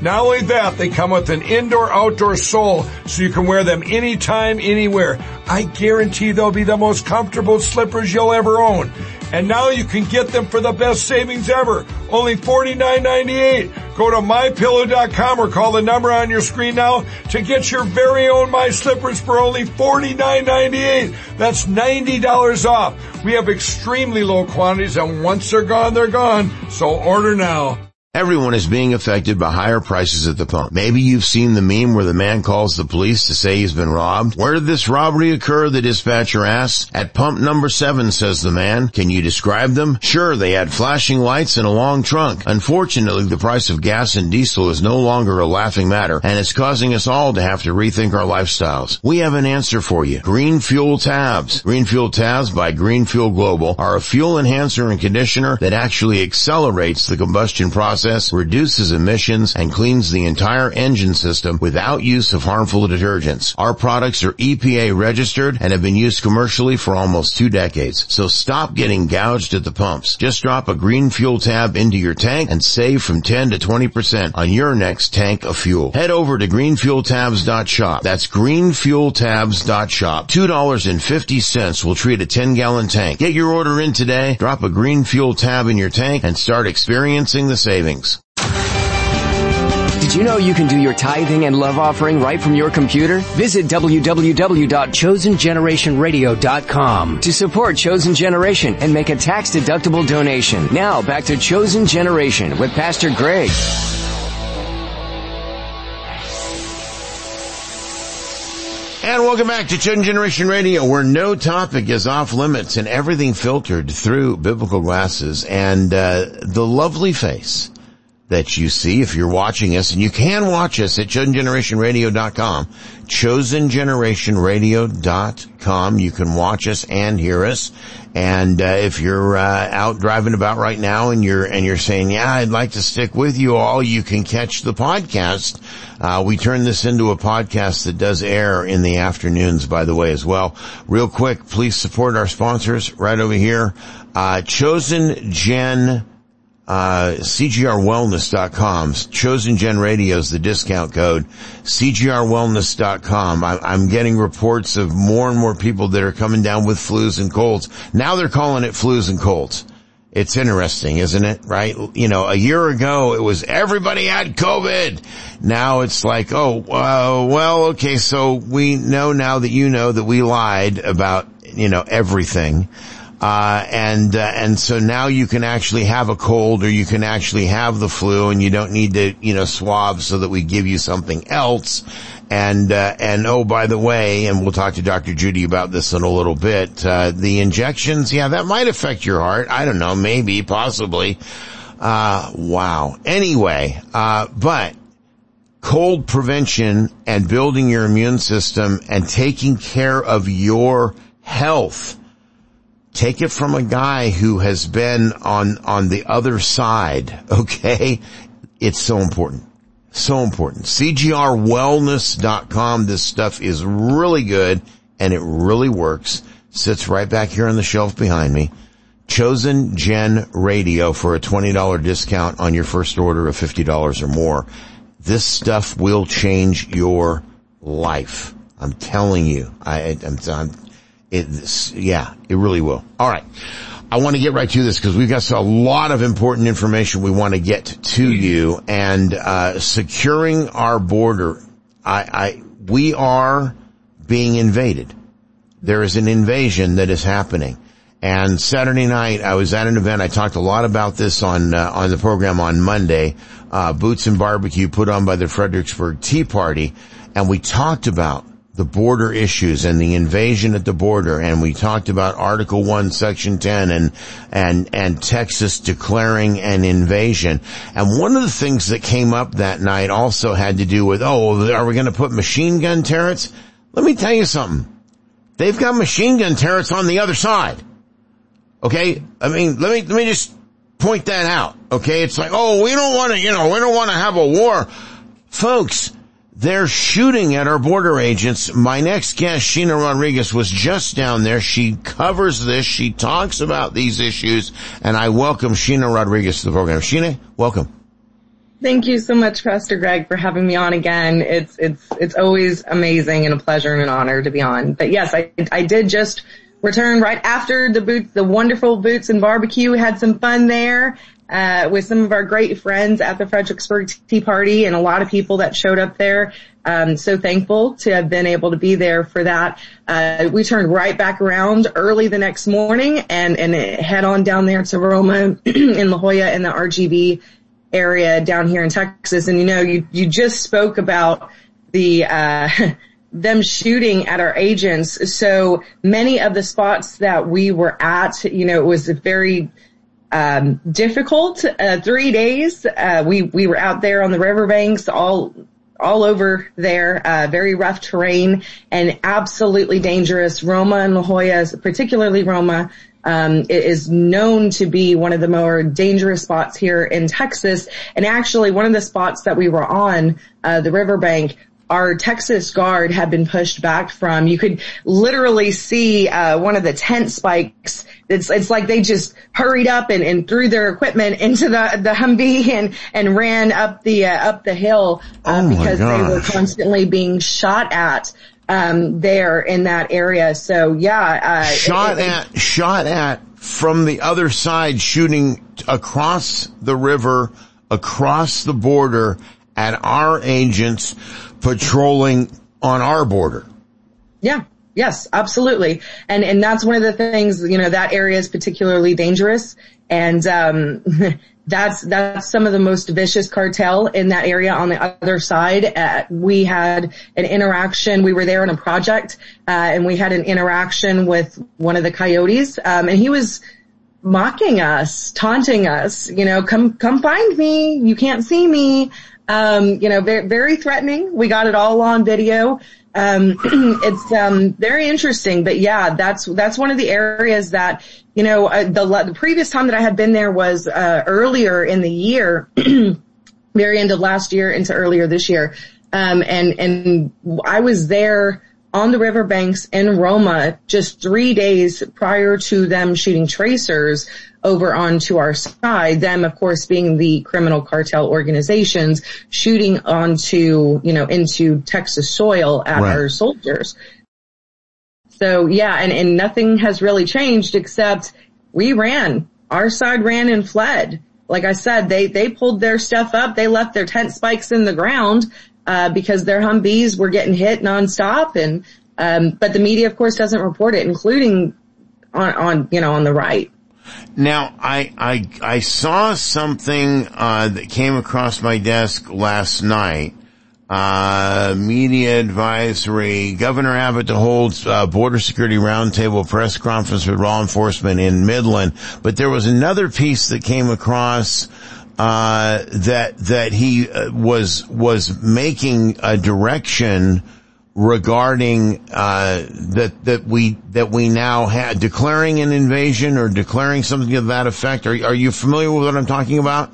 Not only that, they come with an indoor outdoor sole so you can wear them anytime, anywhere. I guarantee they'll be the most comfortable slippers you'll ever own. And now you can get them for the best savings ever. Only $49.98. Go to mypillow.com or call the number on your screen now to get your very own My Slippers for only $49.98. That's $90 off. We have extremely low quantities and once they're gone, they're gone. So order now. Everyone is being affected by higher prices at the pump. Maybe you've seen the meme where the man calls the police to say he's been robbed. Where did this robbery occur? The dispatcher asks. At pump number seven, says the man. Can you describe them? Sure, they had flashing lights and a long trunk. Unfortunately, the price of gas and diesel is no longer a laughing matter, and it's causing us all to have to rethink our lifestyles. We have an answer for you. Green Fuel Tabs. Green Fuel Tabs by Green Fuel Global are a fuel enhancer and conditioner that actually accelerates the combustion process process reduces emissions and cleans the entire engine system without use of harmful detergents. Our products are EPA registered and have been used commercially for almost two decades. So stop getting gouged at the pumps. Just drop a green fuel tab into your tank and save from 10 to 20% on your next tank of fuel. Head over to greenfueltabs.shop. That's greenfueltabs.shop. $2.50 will treat a 10 gallon tank. Get your order in today, drop a green fuel tab in your tank and start experiencing the savings. Did you know you can do your tithing and love offering right from your computer? Visit www.chosengenerationradio.com to support Chosen Generation and make a tax-deductible donation. Now back to Chosen Generation with Pastor Greg. And welcome back to Chosen Generation Radio, where no topic is off limits and everything filtered through biblical glasses. And uh, the lovely face that you see if you're watching us, and you can watch us at chosengenerationradio.com, chosengenerationradio.com. You can watch us and hear us. And uh, if you're uh, out driving about right now and you're and you're saying, "Yeah, I'd like to stick with you all," you can catch the podcast. Uh, we turn this into a podcast that does air in the afternoons, by the way, as well. Real quick, please support our sponsors right over here. Uh, Chosen Gen uh, CGRWellness.com. Chosen Gen Radio is the discount code. CGRWellness.com. I, I'm getting reports of more and more people that are coming down with flus and colds. Now they're calling it flus and colds. It's interesting, isn't it? Right? You know, a year ago it was everybody had COVID. Now it's like, oh, uh, well, okay, so we know now that you know that we lied about, you know, everything. Uh, and, uh, and so now you can actually have a cold or you can actually have the flu and you don't need to, you know, swab so that we give you something else. And, uh, and oh, by the way, and we'll talk to Dr. Judy about this in a little bit, uh, the injections, yeah, that might affect your heart. I don't know, maybe, possibly. Uh, wow. Anyway, uh, but cold prevention and building your immune system and taking care of your health Take it from a guy who has been on, on the other side, okay? It's so important. So important. CGRwellness.com. This stuff is really good and it really works. Sits right back here on the shelf behind me. Chosen Gen Radio for a $20 discount on your first order of $50 or more. This stuff will change your life. I'm telling you. I, I'm, I'm It, yeah, it really will. All right. I want to get right to this because we've got a lot of important information we want to get to you and, uh, securing our border. I, I, we are being invaded. There is an invasion that is happening. And Saturday night, I was at an event. I talked a lot about this on uh, on the program on Monday. Uh, Boots and Barbecue put on by the Fredericksburg Tea Party, and we talked about the border issues and the invasion at the border, and we talked about Article One, Section Ten, and and and Texas declaring an invasion. And one of the things that came up that night also had to do with, oh, are we going to put machine gun turrets? Let me tell you something. They've got machine gun turrets on the other side. Okay? I mean, let me, let me just point that out. Okay? It's like, oh, we don't want to, you know, we don't want to have a war. Folks, they're shooting at our border agents. My next guest, Sheena Rodriguez, was just down there. She covers this. She talks about these issues, and I welcome Sheena Rodriguez to the program. Sheena, welcome. Thank you so much, Pastor Greg, for having me on again. It's it's it's always amazing and a pleasure and an honor to be on. But yes, I I did just return right after the boots, the wonderful boots and barbecue. Had some fun there. Uh, with some of our great friends at the Fredericksburg Tea Party and a lot of people that showed up there. Um, so thankful to have been able to be there for that. Uh, we turned right back around early the next morning and, and head on down there to Roma in La Joya and the RGV area down here in Texas. And you know, you, you just spoke about the, uh, them shooting at our agents. So many of the spots that we were at, you know, it was very, um, difficult, uh, three days. Uh, we, we were out there on the riverbanks all, all over there, uh, very rough terrain and absolutely dangerous. Roma and La Joya, particularly Roma, um, it is known to be one of the more dangerous spots here in Texas. And actually one of the spots that we were on, uh, the riverbank our Texas guard had been pushed back from. You could literally see uh, one of the tent spikes. It's it's like they just hurried up and, and threw their equipment into the the Humvee and and ran up the uh, up the hill uh, Oh because they were constantly being shot at um, there in that area. So yeah, uh, shot it- it- at, shot at from the other side, shooting across the river, across the border at our agents patrolling on our border. Yeah. Yes, absolutely. And, and that's one of the things, you know, that area is particularly dangerous. And, um, that's, that's some of the most vicious cartel in that area on the other side. Uh, we had an interaction. We were there on a project, uh, and we had an interaction with one of the coyotes. Um, and he was, mocking us, taunting us, you know, come, come find me. You can't see me. Um, you know, very, very threatening. We got it all on video. Um, it's, um, very interesting, but yeah, that's, that's one of the areas that, you know, uh, the, the previous time that I had been there was, uh, earlier in the year, very end of last year into earlier this year. Um, and, and I was there on the riverbanks in Roma just three days prior to them shooting tracers over onto our side, them of course being the criminal cartel organizations shooting onto, you know, into Texas soil at Right. our soldiers. So yeah, and, and nothing has really changed except we ran. Our side ran and fled. Like I said, they, they pulled their stuff up. They left their tent spikes in the ground, uh, because their Humvees were getting hit nonstop and, um, but the media of course doesn't report it, including on, on, you know, on the right. Now, I, I, I saw something, uh, that came across my desk last night. Uh, media advisory, Governor Abbott to hold, uh, border security roundtable press conference with law enforcement in Midland. But there was another piece that came across, uh, that, that he uh, was, was making a direction regarding uh, that that we that we now have declaring an invasion or declaring something of that effect. Are are you familiar with what I'm talking about?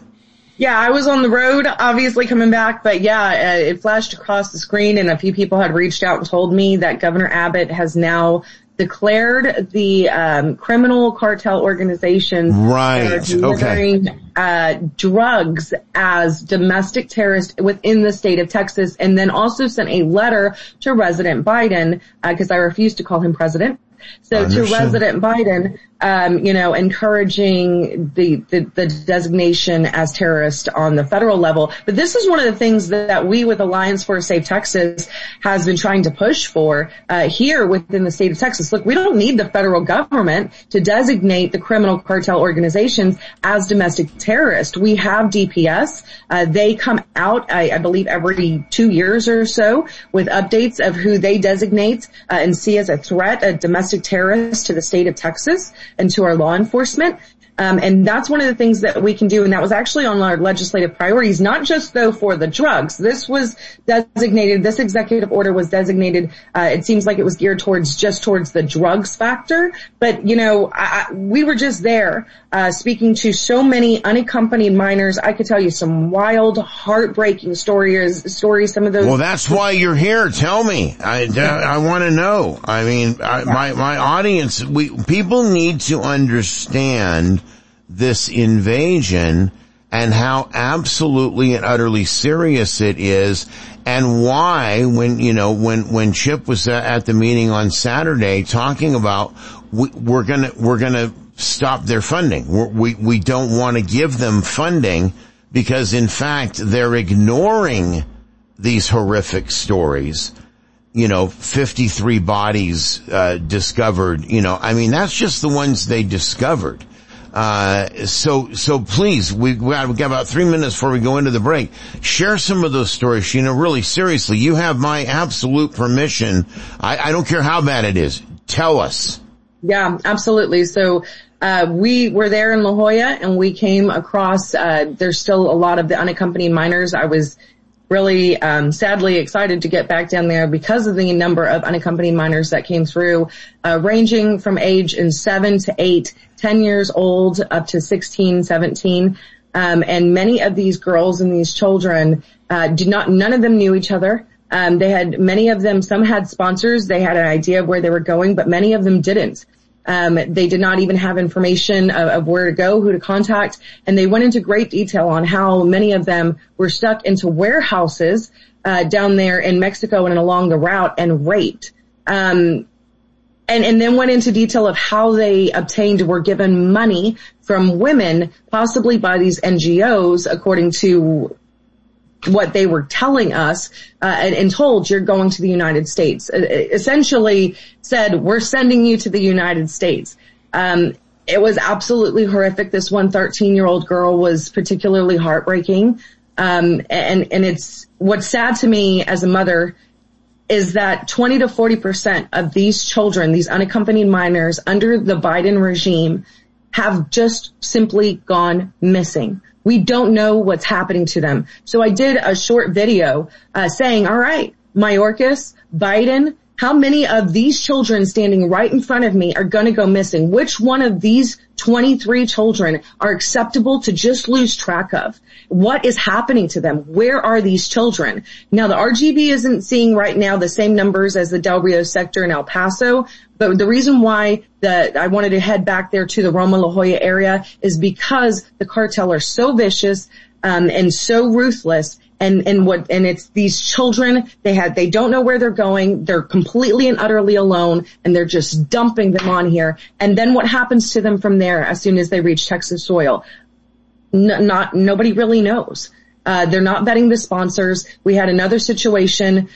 Yeah, I was on the road, obviously coming back, but yeah, uh, it flashed across the screen and a few people had reached out and told me that Governor Abbott has now declared the um, criminal cartel organizations Right, are okay. delivering uh, drugs as domestic terrorists within the state of Texas, and then also sent a letter to President Biden because I refuse to call him president. So to President Biden, um, you know, encouraging the, the, the designation as terrorist on the federal level. But this is one of the things that, we with Alliance for Safe Texas has been trying to push for uh, here within the state of Texas. Look, we don't need the federal government to designate the criminal cartel organizations as domestic terrorists. We have DPS. Uh, they come out, I, I, believe, every two years or so with updates of who they designate uh, and see as a threat, a domestic terrorist to the state of Texas and to our law enforcement. Um, and that's one of the things that we can do. And that was actually on our legislative priorities, not just though for the drugs. This was designated, this executive order was designated, uh, it seems like it was geared towards just towards the drugs factor. But, you know, I, we were just there, uh, speaking to so many unaccompanied minors. I could tell you some wild, heartbreaking stories, stories, some of those. Well, that's why you're here. Tell me. I, I want to know. I mean, I, my, my audience, we, people need to understand this invasion and how absolutely and utterly serious it is and why when, you know, when, when Chip was at the meeting on Saturday talking about we, are gonna, we're gonna stop their funding. We're, we, we don't want to give them funding because in fact they're ignoring these horrific stories you know, 53 bodies uh, discovered, you know, I mean, that's just the ones they discovered. Uh, so, so please, we, we got, we got about three minutes before we go into the break. Share some of those stories, Sheena, really seriously. You have my absolute permission. I, I don't care how bad it is. Tell us. Yeah, absolutely. So, uh, we were there in La Joya and we came across, uh, there's still a lot of the unaccompanied minors. I was really um, sadly excited to get back down there because of the number of unaccompanied minors that came through, uh, ranging from age in seven to eight, 10 years old up to 16, 17. Um, and many of these girls and these children uh, did not, none of them knew each other. Um, they had many of them, some had sponsors, they had an idea of where they were going, but many of them didn't. Um, they did not even have information of, of, where to go, who to contact, and they went into great detail on how many of them were stuck into warehouses uh, down there in Mexico and along the route and raped. Um, and, and then went into detail of how they obtained were given money from women, possibly by these NGOs, according to what they were telling us uh, and, and, told you're going to the United States. Uh, essentially said we're sending you to the United States. Um, it was absolutely horrific. This one 13 year old girl was particularly heartbreaking. Um, and and it's what's sad to me as a mother is that 20 to 40 percent of these children, these unaccompanied minors under the Biden regime, have just simply gone missing. We don't know what's happening to them. So I did a short video uh, saying, all right, Mayorkas, Biden, how many of these children standing right in front of me are going to go missing? Which one of these 23 children are acceptable to just lose track of? What is happening to them? Where are these children? Now the RGV isn't seeing right now the same numbers as the Del Rio sector in El Paso, but the reason why that I wanted to head back there to the Roma La Joya area is because the cartel are so vicious um, and so ruthless and and what and it's these children they had they don't know where they're going. They're completely and utterly alone and they're just dumping them on here. And then what happens to them from there as soon as they reach Texas soil? Not nobody really knows. Uh, they're not vetting the sponsors. We had another situation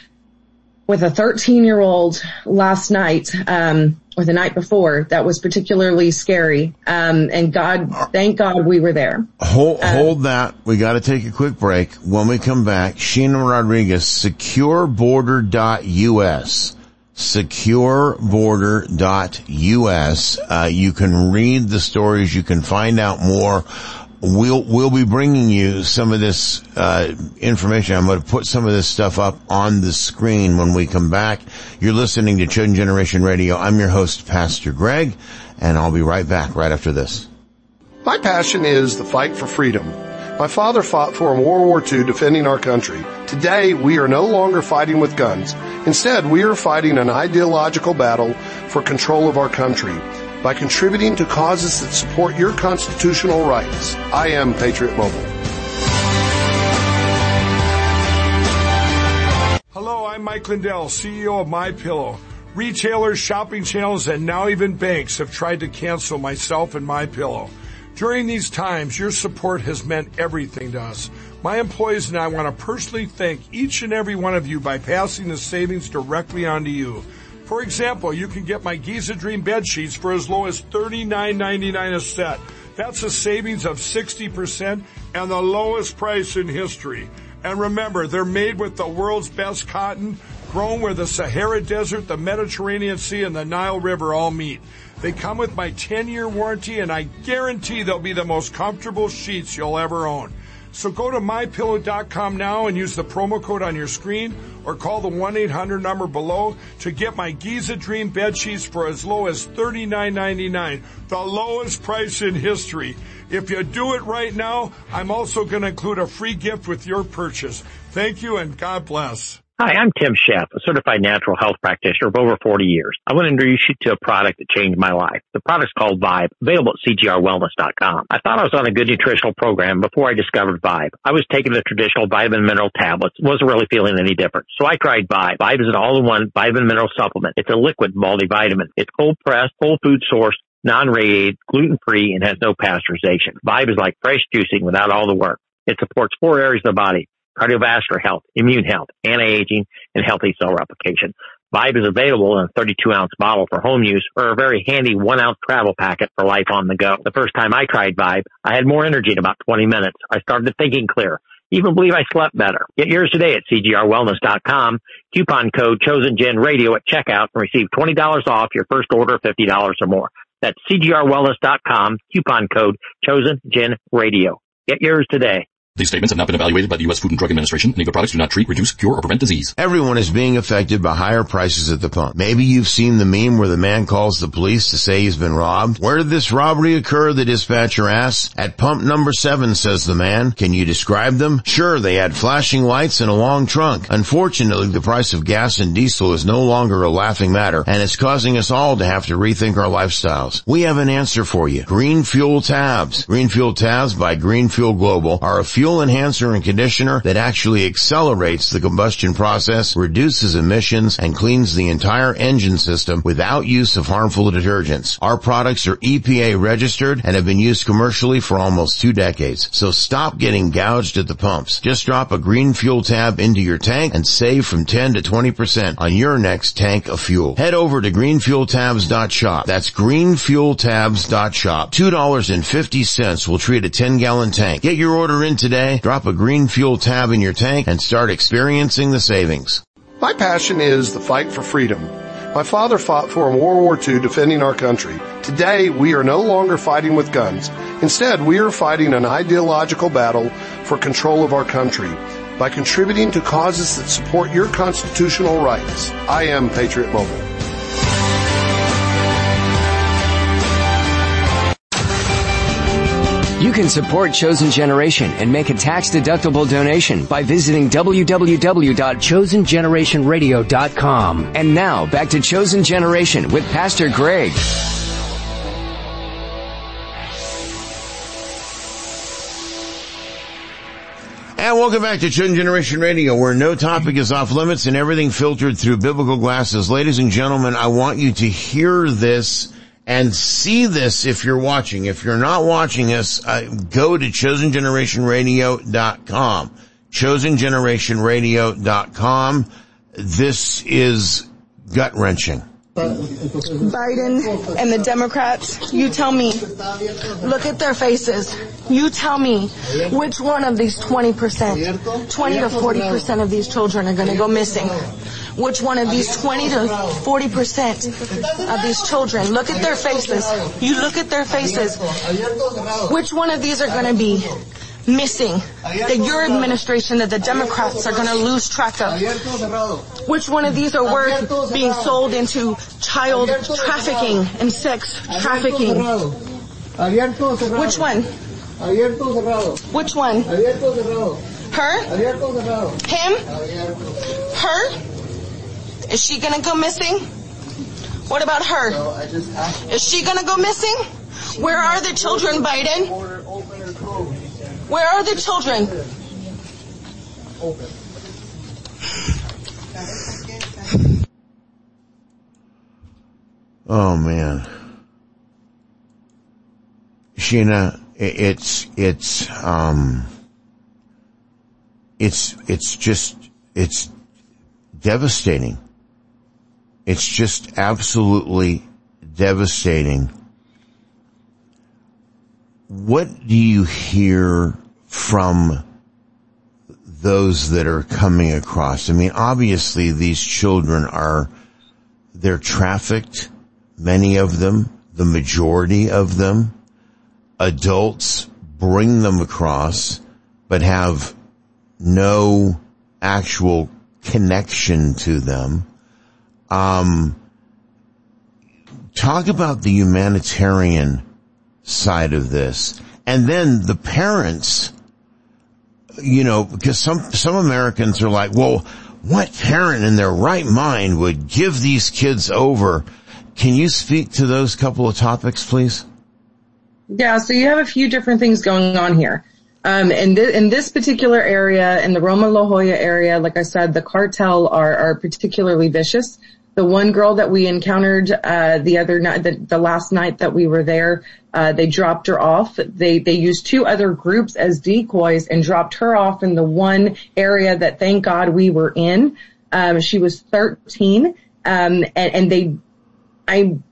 with a 13 year old last night, um, or the night before that was particularly scary. Um, and God, thank God we were there. Hold, uh, hold that. We got to take a quick break. When we come back, Sheena Rodriguez, secureborder.us secureborder.us. Uh, you can read the stories. You can find out more we'll we'll be bringing you some of this uh, information. I'm going to put some of this stuff up on the screen when we come back. You're listening to Chosen Generation Radio. I'm your host, Pastor Greg, and I'll be right back right after this. My passion is the fight for freedom. My father fought for in World War II defending our country. Today, we are no longer fighting with guns. Instead, we are fighting an ideological battle for control of our country by contributing to causes that support your constitutional rights. I am Patriot Mobile. Hello, I'm Mike Lindell, CEO of My Pillow. Retailers, shopping channels, and now even banks have tried to cancel myself and my pillow. During these times, your support has meant everything to us. My employees and I want to personally thank each and every one of you by passing the savings directly on to you. For example, you can get my Giza Dream bed sheets for as low as $39.99 a set. That's a savings of 60% and the lowest price in history. And remember, they're made with the world's best cotton, grown where the Sahara Desert, the Mediterranean Sea, and the Nile River all meet. They come with my 10 year warranty and I guarantee they'll be the most comfortable sheets you'll ever own. So go to mypillow.com now and use the promo code on your screen or call the 1-800 number below to get my Giza Dream bed sheets for as low as $39.99, the lowest price in history. If you do it right now, I'm also going to include a free gift with your purchase. Thank you and God bless. Hi, I'm Tim Sheff, a certified natural health practitioner of over 40 years. I want to introduce you to a product that changed my life. The product's called Vibe, available at cgrwellness.com. I thought I was on a good nutritional program before I discovered Vibe. I was taking the traditional vitamin mineral tablets, wasn't really feeling any different. So I tried Vibe. Vibe is an all-in-one vitamin mineral supplement. It's a liquid multivitamin. It's cold pressed, whole food source, non-radiated, gluten-free, and has no pasteurization. Vibe is like fresh juicing without all the work. It supports four areas of the body cardiovascular health, immune health, anti-aging, and healthy cell replication. Vibe is available in a 32 ounce bottle for home use or a very handy one ounce travel packet for life on the go. The first time I tried Vibe, I had more energy in about 20 minutes. I started thinking clear. Even believe I slept better. Get yours today at cgrwellness.com. Coupon code chosen radio at checkout and receive $20 off your first order of $50 or more. That's cgrwellness.com. Coupon code chosen radio. Get yours today. These statements have not been evaluated by the U.S. Food and Drug Administration. Of products do not treat, reduce, cure, or prevent disease. Everyone is being affected by higher prices at the pump. Maybe you've seen the meme where the man calls the police to say he's been robbed. Where did this robbery occur? The dispatcher asks. At pump number seven, says the man. Can you describe them? Sure, they had flashing lights and a long trunk. Unfortunately, the price of gas and diesel is no longer a laughing matter, and it's causing us all to have to rethink our lifestyles. We have an answer for you. Green Fuel Tabs. Green Fuel Tabs by Green Fuel Global are a fuel enhancer and conditioner that actually accelerates the combustion process, reduces emissions, and cleans the entire engine system without use of harmful detergents. Our products are EPA registered and have been used commercially for almost two decades. So stop getting gouged at the pumps. Just drop a green fuel tab into your tank and save from 10 to 20% on your next tank of fuel. Head over to greenfueltabs.shop. That's greenfueltabs.shop. $2.50 will treat a 10 gallon tank. Get your order in today. Drop a green fuel tab in your tank and start experiencing the savings. My passion is the fight for freedom. My father fought for in World War II defending our country. Today, we are no longer fighting with guns. Instead, we are fighting an ideological battle for control of our country by contributing to causes that support your constitutional rights. I am Patriot Mobile. You can support Chosen Generation and make a tax-deductible donation by visiting www.chosengenerationradio.com. And now, back to Chosen Generation with Pastor Greg. And welcome back to Chosen Generation Radio, where no topic is off limits and everything filtered through biblical glasses. Ladies and gentlemen, I want you to hear this and see this if you're watching. If you're not watching us, uh, go to chosengenerationradio.com. chosengenerationradio.com. This is gut wrenching. Biden and the Democrats, you tell me, look at their faces. You tell me which one of these 20%, 20 to 40% of these children are going to go missing. Which one of these 20 to 40% of these children, look at their faces. You look at their faces. Which one of these are going to be missing that your administration, that the Democrats are going to lose track of? Which one of these are worth being sold into child trafficking and sex trafficking? Which one? Which one? Her? Him? Her? Is she going to go missing? What about her? Is she going to go missing? Where are the children, Biden? Where are the children? Oh man. Sheena, it's, it's, um, it's, it's just, it's devastating. It's just absolutely devastating. What do you hear from those that are coming across? I mean, obviously these children are, they're trafficked, many of them, the majority of them. Adults bring them across, but have no actual connection to them. Um, talk about the humanitarian side of this. And then the parents, you know, because some, some Americans are like, well, what parent in their right mind would give these kids over? Can you speak to those couple of topics, please? Yeah, so you have a few different things going on here. Um, in, th- in this particular area, in the Roma La Joya area, like I said, the cartel are, are particularly vicious. The one girl that we encountered uh, the other night, the, the last night that we were there, uh, they dropped her off. They they used two other groups as decoys and dropped her off in the one area that thank God we were in. Um, she was 13, um, and, and they, I'm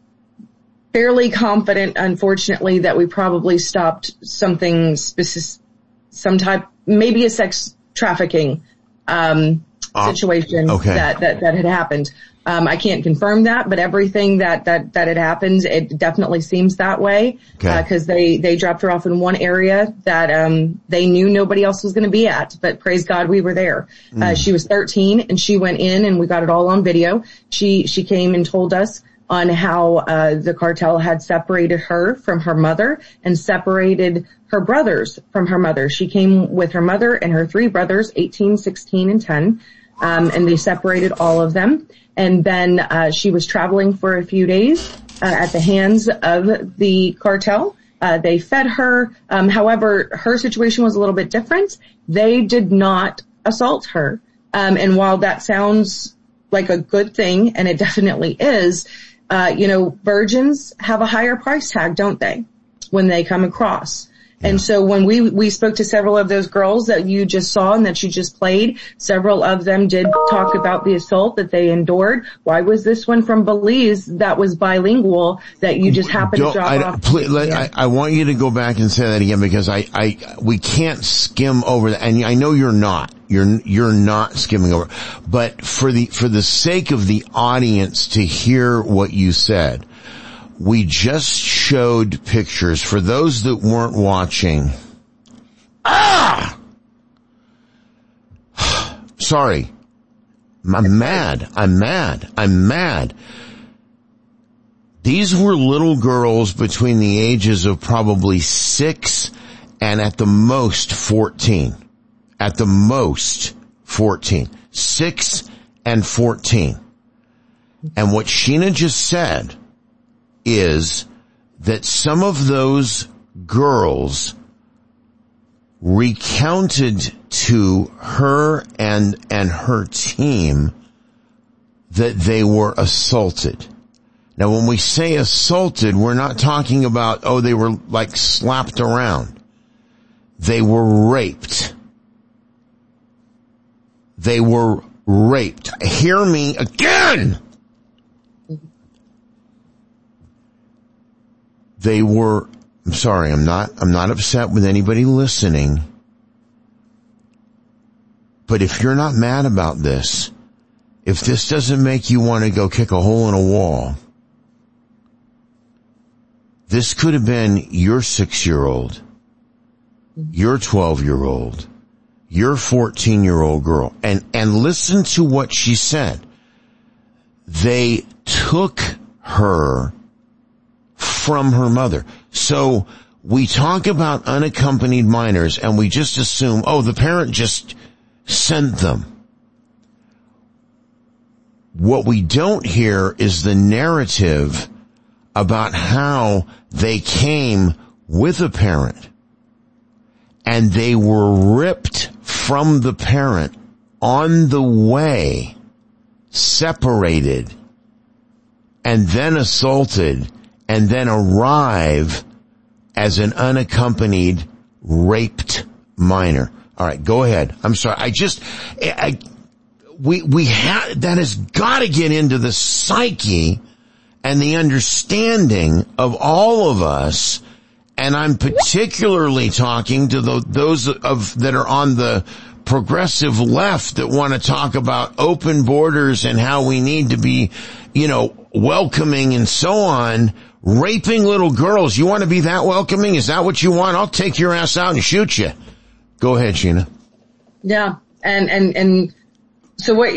fairly confident, unfortunately, that we probably stopped something specific, some type, maybe a sex trafficking um, situation okay. that, that that had happened. Um, I can't confirm that, but everything that that that had happened, it definitely seems that way Okay. because they they dropped her off in one area that um, they knew nobody else was going to be at. But praise God, we were there. Uh, Mm. she was 13 and she went in and we got it all on video. She she came and told us on how uh, the cartel had separated her from her mother and separated her brothers from her mother. She came with her mother and her three brothers, 18, 16, and 10, um, and they separated all of them. And then uh, she was traveling for a few days uh, at the hands of the cartel. Uh, they fed her. Um, however, her situation was a little bit different. They did not assault her. Um, and while that sounds like a good thing, and it definitely is, uh, you know, virgins have a higher price tag, don't they? When they come across. And so when we, we spoke to several of those girls that you just saw and that you just played, several of them did talk about the assault that they endured. Why was this one from Belize that was bilingual that you just happened to Don't- drop I, off? please, let, Yeah. I, I want you to go back and say that again because I, I, we can't skim over that. And I know you're not. You're, you're not skimming over. But for the, for the sake of the audience to hear what you said, we just showed pictures for those that weren't watching. Ah! Sorry. I'm mad. I'm mad. I'm mad. These were little girls between the ages of probably six and at the most 14. At the most 14. Six and 14. And what Sheena just said is that some of those girls recounted to her and, and her team that they were assaulted. Now when we say assaulted, we're not talking about, oh, they were like slapped around. They were raped. They were raped. Hear me again! They were, I'm sorry, I'm not, I'm not upset with anybody listening. But if you're not mad about this, if this doesn't make you want to go kick a hole in a wall, this could have been your six year old, your 12 year old, your 14 year old girl. And, and listen to what she said. They took her from her mother. So we talk about unaccompanied minors and we just assume, oh, the parent just sent them. What we don't hear is the narrative about how they came with a parent and they were ripped from the parent on the way, separated and then assaulted and then arrive as an unaccompanied raped minor. All right, go ahead. I'm sorry. I just, I, we, we have, that has got to get into the psyche and the understanding of all of us. And I'm particularly talking to the, those of, that are on the progressive left that want to talk about open borders and how we need to be, you know, welcoming and so on. Raping little girls. You want to be that welcoming? Is that what you want? I'll take your ass out and shoot you. Go ahead, Sheena. Yeah. And, and, and so what,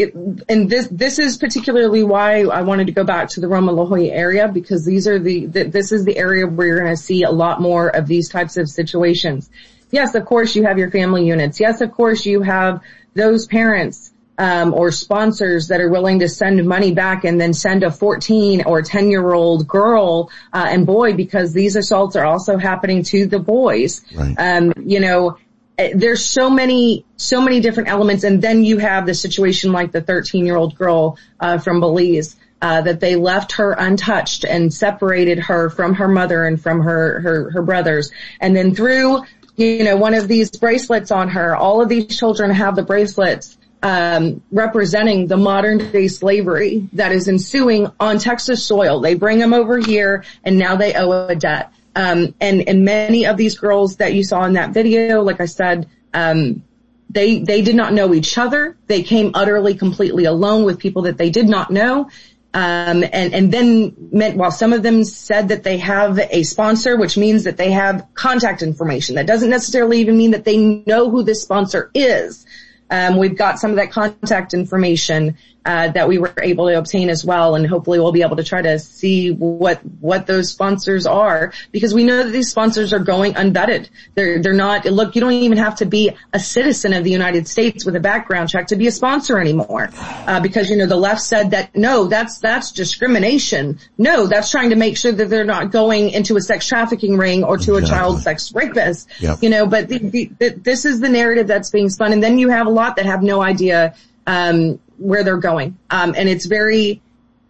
and this, this is particularly why I wanted to go back to the Roma La Joya area because these are the, this is the area where you're going to see a lot more of these types of situations. Yes, of course you have your family units. Yes, of course you have those parents um, or sponsors that are willing to send money back and then send a 14 or 10 year old girl uh, and boy because these assaults are also happening to the boys. Right. Um, you know, eh, there's so many, so many different elements, and then you have the situation like the 13 year old girl uh, from Belize. Uh, that they left her untouched and separated her from her mother and from her, her, her brothers. And then through, you know, one of these bracelets on her, all of these children have the bracelets representing the modern day slavery that is ensuing on Texas soil. They bring them over here and now they owe a debt. Um, and, and many of these girls that you saw in that video, like I said, um, they, they did not know each other. They came utterly, completely alone with people that they did not know. Um, and, and then meant while some of them said that they have a sponsor, which means that they have contact information. That doesn't necessarily even mean that they know who this sponsor is. Um, we've got some of that contact information uh, that we were able to obtain as well, and hopefully we'll be able to try to see what what those sponsors are because we know that these sponsors are going unvetted. They're they're not. Look, you don't even have to be a citizen of the United States with a background check to be a sponsor anymore, uh, because you know the left said that no, that's that's discrimination. No, that's trying to make sure that they're not going into a sex trafficking ring or to exactly. a child sex rapist. Yep. You know, but the, the, the, this is the narrative that's being spun, and then you have a lot that have no idea um, where they're going. Um, and it's very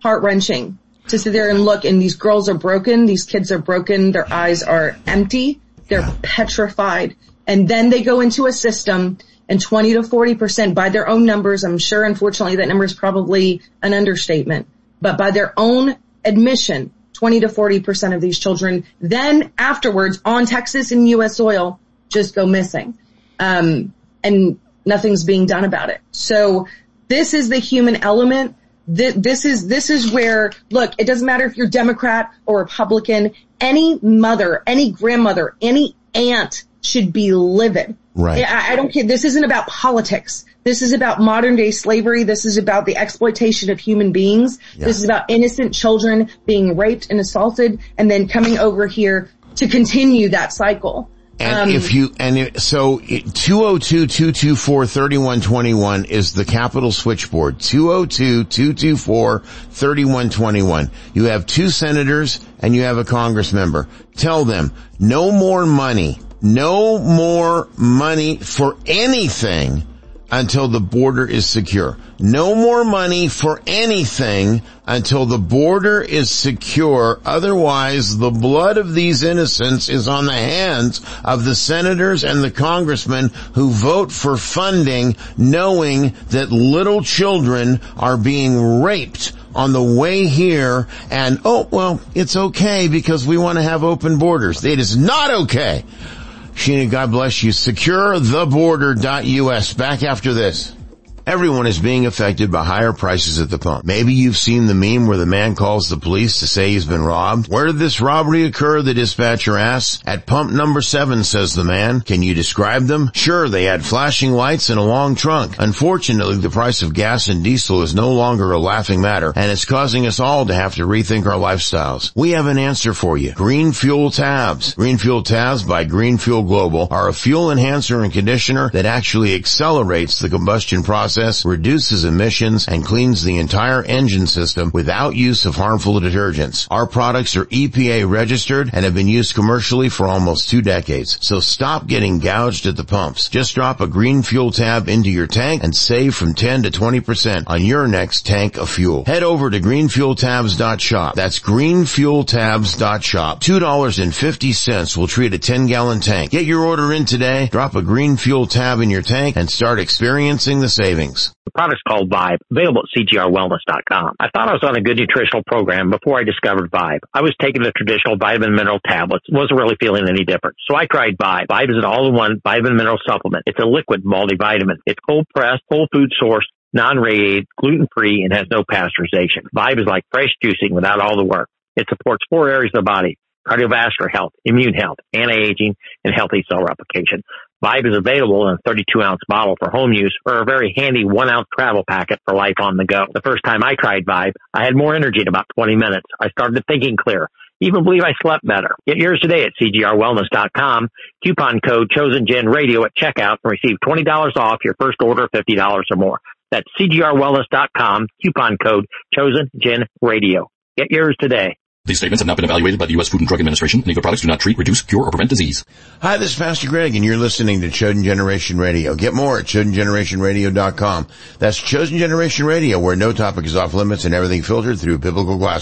heart wrenching to sit there and look and these girls are broken. These kids are broken. Their eyes are empty. They're petrified. And then they go into a system and 20 to 40% by their own numbers. I'm sure unfortunately that number is probably an understatement, but by their own admission, 20 to 40% of these children then afterwards on Texas and U.S. soil just go missing. Um, and nothing's being done about it. So this is the human element. This is, this is where, look, it doesn't matter if you're Democrat or Republican, any mother, any grandmother, any aunt should be livid. Right. I, I don't care. This isn't about politics. This is about modern day slavery. This is about the exploitation of human beings. Yeah. This is about innocent children being raped and assaulted and then coming over here to continue that cycle. And um, if you, and it, so 202-224-3121 is the capital switchboard. 202-224-3121. You have two senators and you have a congress member. Tell them no more money, no more money for anything until the border is secure. No more money for anything until the border is secure. Otherwise, the blood of these innocents is on the hands of the senators and the congressmen who vote for funding knowing that little children are being raped on the way here and, oh, well, it's okay because we want to have open borders. It is not okay. Sheena, God bless you. SecureTheBorder.us. Back after this. Everyone is being affected by higher prices at the pump. Maybe you've seen the meme where the man calls the police to say he's been robbed. Where did this robbery occur? The dispatcher asks. At pump number seven, says the man. Can you describe them? Sure, they had flashing lights and a long trunk. Unfortunately, the price of gas and diesel is no longer a laughing matter, and it's causing us all to have to rethink our lifestyles. We have an answer for you. Green Fuel Tabs. Green Fuel Tabs by Green Fuel Global are a fuel enhancer and conditioner that actually accelerates the combustion process process, reduces emissions, and cleans the entire engine system without use of harmful detergents. Our products are EPA registered and have been used commercially for almost two decades. So stop getting gouged at the pumps. Just drop a green fuel tab into your tank and save from 10 to 20% on your next tank of fuel. Head over to greenfueltabs.shop. That's greenfueltabs.shop. $2.50 will treat a 10 gallon tank. Get your order in today, drop a green fuel tab in your tank and start experiencing the savings. The product's called Vibe, available at cgrwellness.com. I thought I was on a good nutritional program before I discovered Vibe. I was taking the traditional vitamin mineral tablets, wasn't really feeling any different. So I tried Vibe. Vibe is an all-in-one vitamin mineral supplement. It's a liquid multivitamin. It's cold pressed, whole food source, non-radiated, gluten-free, and has no pasteurization. Vibe is like fresh juicing without all the work. It supports four areas of the body, cardiovascular health, immune health, anti-aging, and healthy cell replication. Vibe is available in a 32 ounce bottle for home use or a very handy one ounce travel packet for life on the go. The first time I tried Vibe, I had more energy in about 20 minutes. I started thinking clear. Even believe I slept better. Get yours today at cgrwellness.com. Coupon code chosen gen radio at checkout and receive $20 off your first order of $50 or more. That's cgrwellness.com. Coupon code chosen gen radio. Get yours today. These statements have not been evaluated by the U.S. Food and Drug Administration. Any products do not treat, reduce, cure, or prevent disease. Hi, this is Pastor Greg, and you're listening to Chosen Generation Radio. Get more at chosengenerationradio.com. That's Chosen Generation Radio, where no topic is off limits and everything filtered through biblical glass.